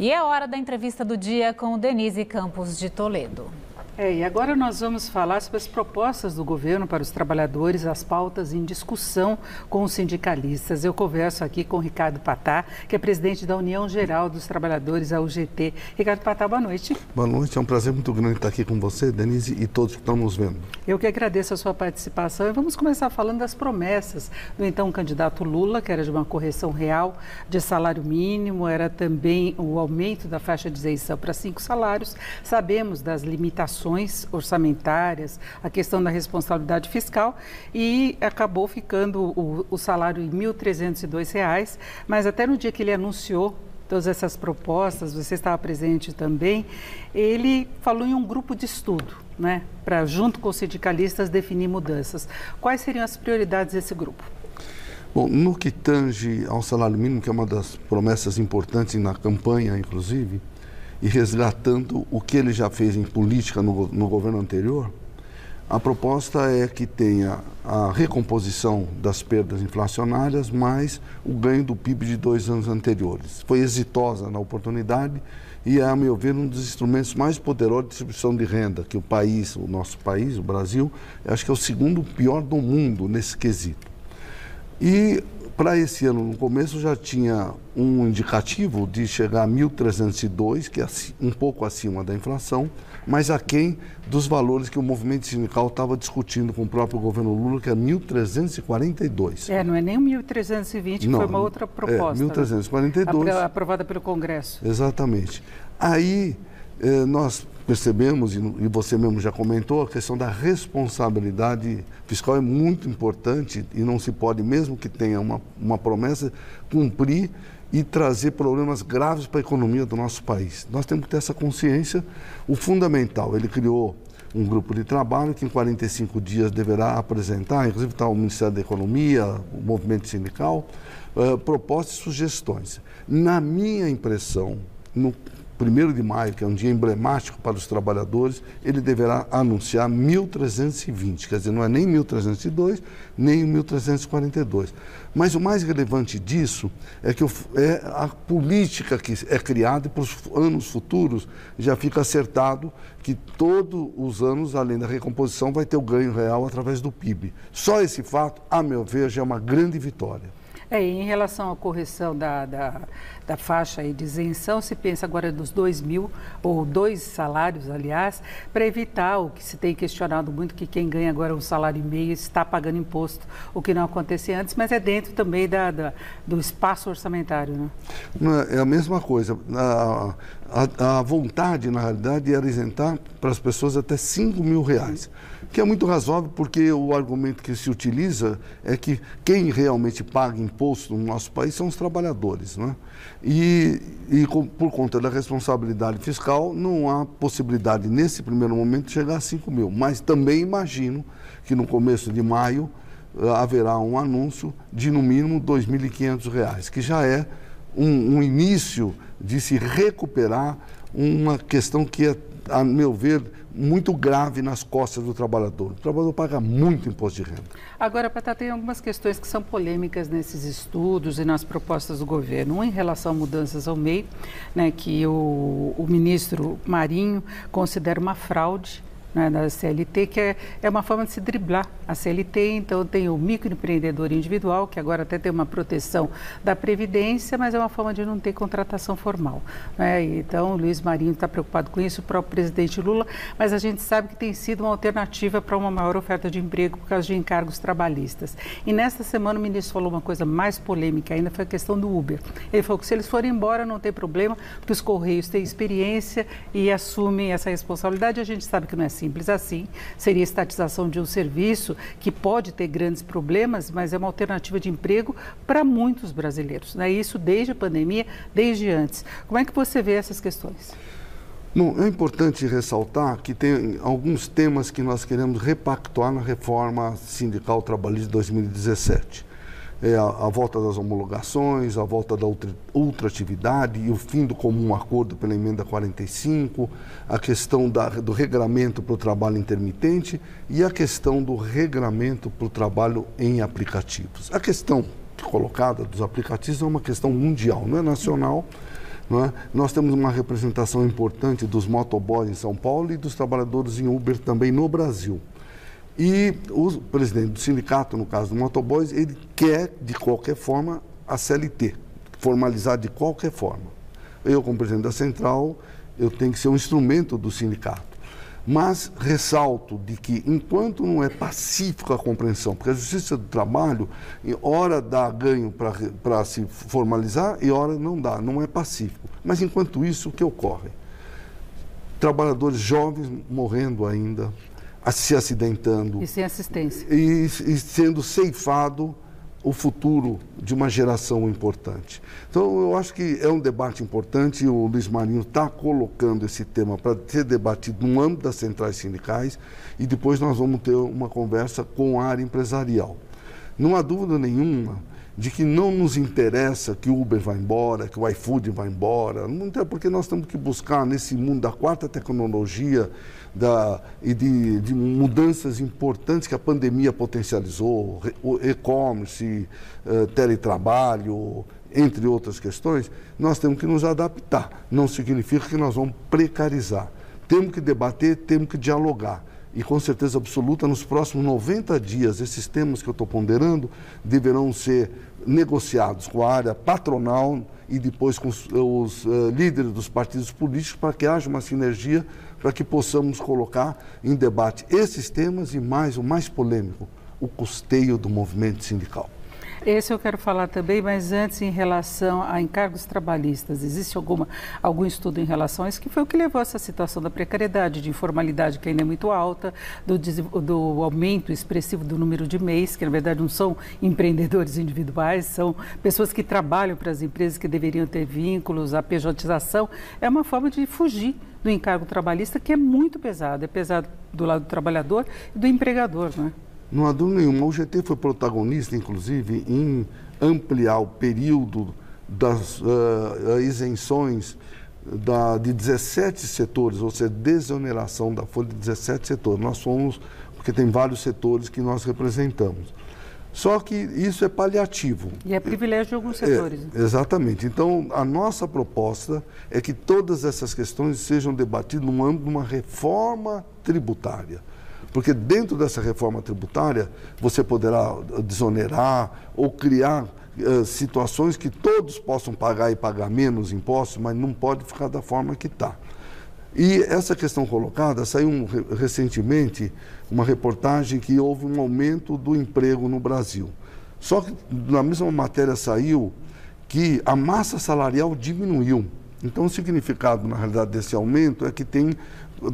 E é hora da entrevista do dia com Denise Campos de Toledo. É, e agora nós vamos falar sobre as propostas do governo para os trabalhadores, as pautas em discussão com os sindicalistas. Eu converso aqui com Ricardo Patá, que é presidente da União Geral dos Trabalhadores, a UGT. Ricardo Patá, boa noite. Boa noite, é um prazer muito grande estar aqui com você, Denise, e todos que estão nos vendo. Eu que agradeço a sua participação e vamos começar falando das promessas do então candidato Lula, que era de uma correção real de salário mínimo, era também o aumento da faixa de isenção para cinco salários. Sabemos das limitações orçamentárias, a questão da responsabilidade fiscal e acabou ficando o, o salário em R$ 1.302, mas até no dia que ele anunciou todas essas propostas, você estava presente também, ele falou em um grupo de estudo, né, para junto com os sindicalistas definir mudanças. Quais seriam as prioridades desse grupo? Bom, no que tange ao salário mínimo, que é uma das promessas importantes na campanha, inclusive, e resgatando o que ele já fez em política no, no governo anterior, a proposta é que tenha a recomposição das perdas inflacionárias mais o ganho do PIB de dois anos anteriores. Foi exitosa na oportunidade e é, a meu ver, um dos instrumentos mais poderosos de distribuição de renda que o país, o nosso país, o Brasil, acho que é o segundo pior do mundo nesse quesito. E para esse ano, no começo, já tinha um indicativo de chegar a 1.302, que é um pouco acima da inflação, mas aquém dos valores que o movimento sindical estava discutindo com o próprio governo Lula, que é 1.342. É, não é nem 1.320, que não, foi uma outra proposta. É, 1.342. Né? Aprovada pelo Congresso. Exatamente. Aí eh, nós percebemos, e você mesmo já comentou, a questão da responsabilidade fiscal é muito importante e não se pode, mesmo que tenha uma, uma promessa, cumprir e trazer problemas graves para a economia do nosso país. Nós temos que ter essa consciência. O fundamental, ele criou um grupo de trabalho que em 45 dias deverá apresentar, inclusive está o Ministério da Economia, o movimento sindical, uh, propostas e sugestões. Na minha impressão, no 1 de maio, que é um dia emblemático para os trabalhadores, ele deverá anunciar 1.320, quer dizer, não é nem 1.302, nem 1.342. Mas o mais relevante disso é que é a política que é criada e para os anos futuros já fica acertado que todos os anos, além da recomposição, vai ter o ganho real através do PIB. Só esse fato, a meu ver, já é uma grande vitória. É, em relação à correção da, da, da faixa de isenção, se pensa agora dos dois mil, ou dois salários, aliás, para evitar o que se tem questionado muito, que quem ganha agora um salário e meio está pagando imposto, o que não acontecia antes, mas é dentro também da, da do espaço orçamentário. Né? É a mesma coisa. A, a, a vontade, na realidade, era isentar para as pessoas até 5 mil reais que é muito razoável porque o argumento que se utiliza é que quem realmente paga imposto no nosso país são os trabalhadores. Né? E, e com, por conta da responsabilidade fiscal, não há possibilidade, nesse primeiro momento, de chegar a 5 mil. Mas também imagino que no começo de maio uh, haverá um anúncio de, no mínimo, R$ 2.500, que já é um, um início de se recuperar uma questão que é, a meu ver, muito grave nas costas do trabalhador. O trabalhador paga muito imposto de renda. Agora, Patá, tem algumas questões que são polêmicas nesses estudos e nas propostas do governo. Um em relação a mudanças ao MEI, né, que o, o ministro Marinho considera uma fraude né, da CLT, que é, é uma forma de se driblar a CLT. Então, tem o microempreendedor individual, que agora até tem uma proteção da Previdência, mas é uma forma de não ter contratação formal. Né? Então, o Luiz Marinho está preocupado com isso, o próprio presidente Lula, mas a gente sabe que tem sido uma alternativa para uma maior oferta de emprego por causa de encargos trabalhistas. E nesta semana o ministro falou uma coisa mais polêmica ainda, foi a questão do Uber. Ele falou que se eles forem embora não tem problema, porque os Correios têm experiência e assumem essa responsabilidade. A gente sabe que não é simples assim. Seria estatização de um serviço que pode ter grandes problemas, mas é uma alternativa de emprego para muitos brasileiros. Né? Isso desde a pandemia, desde antes. Como é que você vê essas questões? Bom, é importante ressaltar que tem alguns temas que nós queremos repactuar na reforma sindical trabalhista de 2017 é, a, a, volta das homologações, a volta da ultra, ultratividade e o fim do comum acordo pela emenda 45, a questão da, do regramento para o trabalho intermitente e a questão do regramento para o trabalho em aplicativos. A questão colocada dos aplicativos é uma questão mundial, não é nacional. É? Nós temos uma representação importante dos motoboys em São Paulo e dos trabalhadores em Uber também no Brasil. E o presidente do sindicato, no caso do motoboys, ele quer, de qualquer forma, a CLT, formalizar de qualquer forma. Eu, como presidente da central, eu tenho que ser um instrumento do sindicato. Mas ressalto de que, enquanto não é pacífica a compreensão, porque a justiça do trabalho, hora dá ganho para se formalizar e hora não dá, não é pacífico. Mas enquanto isso, o que ocorre? Trabalhadores jovens morrendo ainda, se acidentando. E sem assistência. E, e sendo ceifado o futuro de uma geração importante. Então, eu acho que é um debate importante o Luiz Marinho está colocando esse tema para ser debatido no âmbito das centrais sindicais e depois nós vamos ter uma conversa com a área empresarial. Não há dúvida nenhuma de que não nos interessa que o Uber vá embora, que o iFood vá embora, não é porque nós temos que buscar nesse mundo da quarta tecnologia da, e de, de, mudanças importantes que a pandemia potencializou, e-commerce, uh, teletrabalho, entre outras questões, nós temos que nos adaptar. Não significa que nós vamos precarizar. Temos que debater, temos que dialogar. E com certeza absoluta, nos próximos 90 dias, esses temas que eu estou ponderando deverão ser negociados com a área patronal e depois com os, os uh, líderes dos partidos políticos para que haja uma sinergia para que possamos colocar em debate esses temas e mais, o mais polêmico, o custeio do movimento sindical. Esse eu quero falar também, mas antes em relação a encargos trabalhistas, existe alguma, algum estudo em relação a isso que foi o que levou a essa situação da precariedade, de informalidade que ainda é muito alta, do, do aumento expressivo do número de MEIs, que na verdade não são empreendedores individuais, são pessoas que trabalham para as empresas que deveriam ter vínculos, a pejotização, é uma forma de fugir do encargo trabalhista que é muito pesado, é pesado do lado do trabalhador e do empregador, não é? Não há dúvida nenhuma. O GT foi protagonista, inclusive, em ampliar o período das uh, isenções da, de 17 setores, ou seja, desoneração da folha de 17 setores. Nós fomos, porque tem vários setores que nós representamos. Só que isso é paliativo. E é privilégio de alguns setores. É, exatamente. Então, a nossa proposta é que todas essas questões sejam debatidas no âmbito de uma reforma tributária. Porque dentro dessa reforma tributária, você poderá desonerar ou criar uh, situações que todos possam pagar e pagar menos impostos, mas não pode ficar da forma que está. E essa questão colocada, saiu um, recentemente uma reportagem que houve um aumento do emprego no Brasil. Só que na mesma matéria saiu que a massa salarial diminuiu. Então, o significado, na realidade, desse aumento é que tem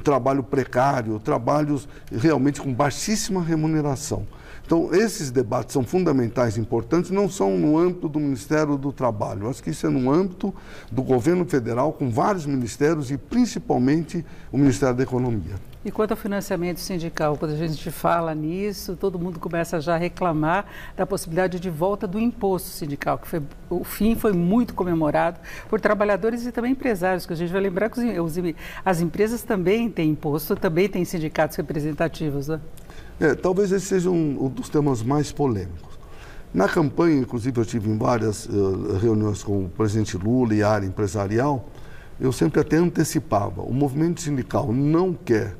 trabalho precário, trabalhos realmente com baixíssima remuneração. Então, esses debates são fundamentais, importantes, não são no âmbito do Ministério do Trabalho. acho que isso é no âmbito do governo federal, com vários ministérios e principalmente o Ministério da Economia. E quanto ao financiamento sindical, quando a gente fala nisso, todo mundo começa já a reclamar da possibilidade de volta do imposto sindical, que foi, o fim foi muito comemorado por trabalhadores e também empresários, que a gente vai lembrar que os, as empresas também têm imposto, também têm sindicatos representativos. Né? É, talvez esse seja um, um, dos temas mais polêmicos. Na campanha, inclusive, eu tive em várias uh, reuniões com o presidente Lula e a área empresarial, eu sempre até antecipava: o movimento sindical não quer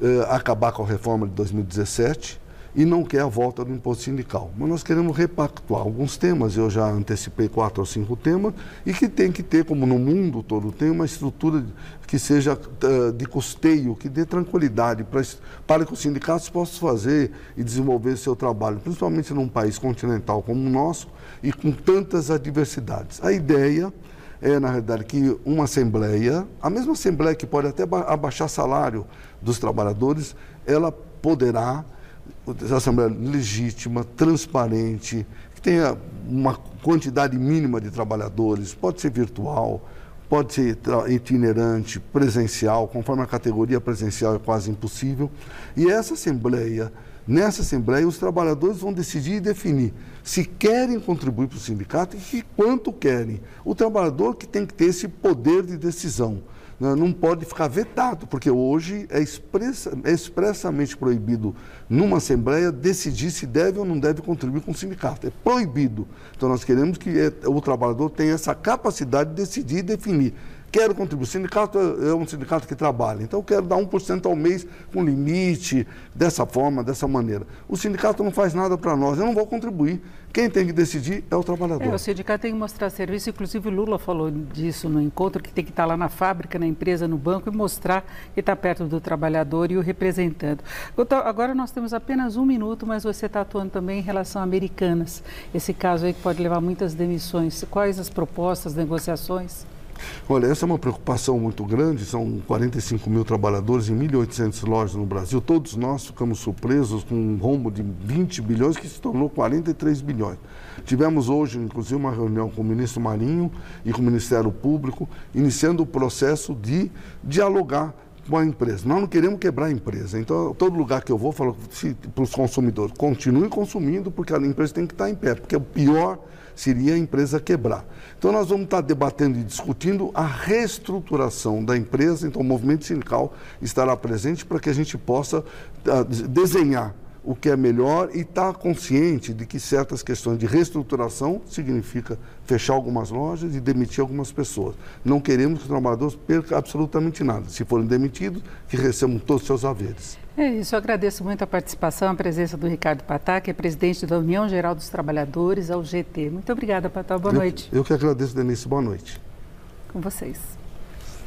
uh, acabar com a reforma de 2017 e não quer a volta do imposto sindical. Mas nós queremos repactuar alguns temas, eu já antecipei quatro ou cinco temas, e que tem que ter, como no mundo todo tem, uma estrutura que seja uh, de custeio, que dê tranquilidade para, para que os sindicatos possam fazer e desenvolver seu trabalho, principalmente num país continental como o nosso e com tantas adversidades. A ideia é, na realidade, que uma assembleia, a mesma assembleia que pode até abaixar salário dos trabalhadores, ela poderá Assembleia legítima, transparente, que tenha uma quantidade mínima de trabalhadores, pode ser virtual, pode ser itinerante, presencial, conforme a categoria presencial é quase impossível. E essa Assembleia Nessa Assembleia, os trabalhadores vão decidir e definir se querem contribuir para o sindicato e quanto querem. O trabalhador que tem que ter esse poder de decisão. Né? Não pode ficar vetado, porque hoje é, expressa, é expressamente proibido numa Assembleia decidir se deve ou não deve contribuir com o sindicato. É proibido. Então nós queremos que é, o trabalhador tenha essa capacidade de decidir e definir quero contribuir. O sindicato é um sindicato que trabalha, então eu quero dar 1% ao mês com limite, dessa forma, dessa maneira. O sindicato não faz nada para nós, eu não vou contribuir. Quem tem que decidir é o trabalhador. É, o sindicato tem que mostrar serviço, inclusive Lula falou disso no encontro, que tem que estar lá na fábrica, na empresa, no banco e mostrar que está perto do trabalhador e o representando. Agora nós temos apenas um minuto, mas você está atuando também em relação a americanas. Esse caso aí que pode levar muitas demissões. Quais as propostas, negociações? Olha, essa é uma preocupação muito grande, são 45 mil trabalhadores em 1.800 lojas no Brasil. Todos nós ficamos surpresos com um rombo de 20 bilhões que se tornou 43 bilhões. Tivemos hoje, inclusive, uma reunião com o ministro Marinho e com o Ministério Público, iniciando o processo de dialogar com a empresa. Nós não queremos quebrar a empresa. Então, todo lugar que eu vou, falo para os consumidores, continue consumindo, porque a empresa tem que estar em pé, porque o pior seria a empresa quebrar. Então, nós vamos estar debatendo e discutindo a reestruturação da empresa. Então, o movimento sindical estará presente para que a gente possa uh, desenhar o que é melhor e estar tá consciente de que certas questões de reestruturação significa fechar algumas lojas e demitir algumas pessoas. Não queremos que os trabalhadores percam absolutamente nada. Se forem demitidos, que recebam todos os seus haveres. É isso, eu agradeço muito a participação, a presença do Ricardo Patá, que é presidente da União Geral dos Trabalhadores, ao GT. Muito obrigada, Patá. Boa eu, noite. Eu que agradeço, Denise. Boa noite. Com vocês.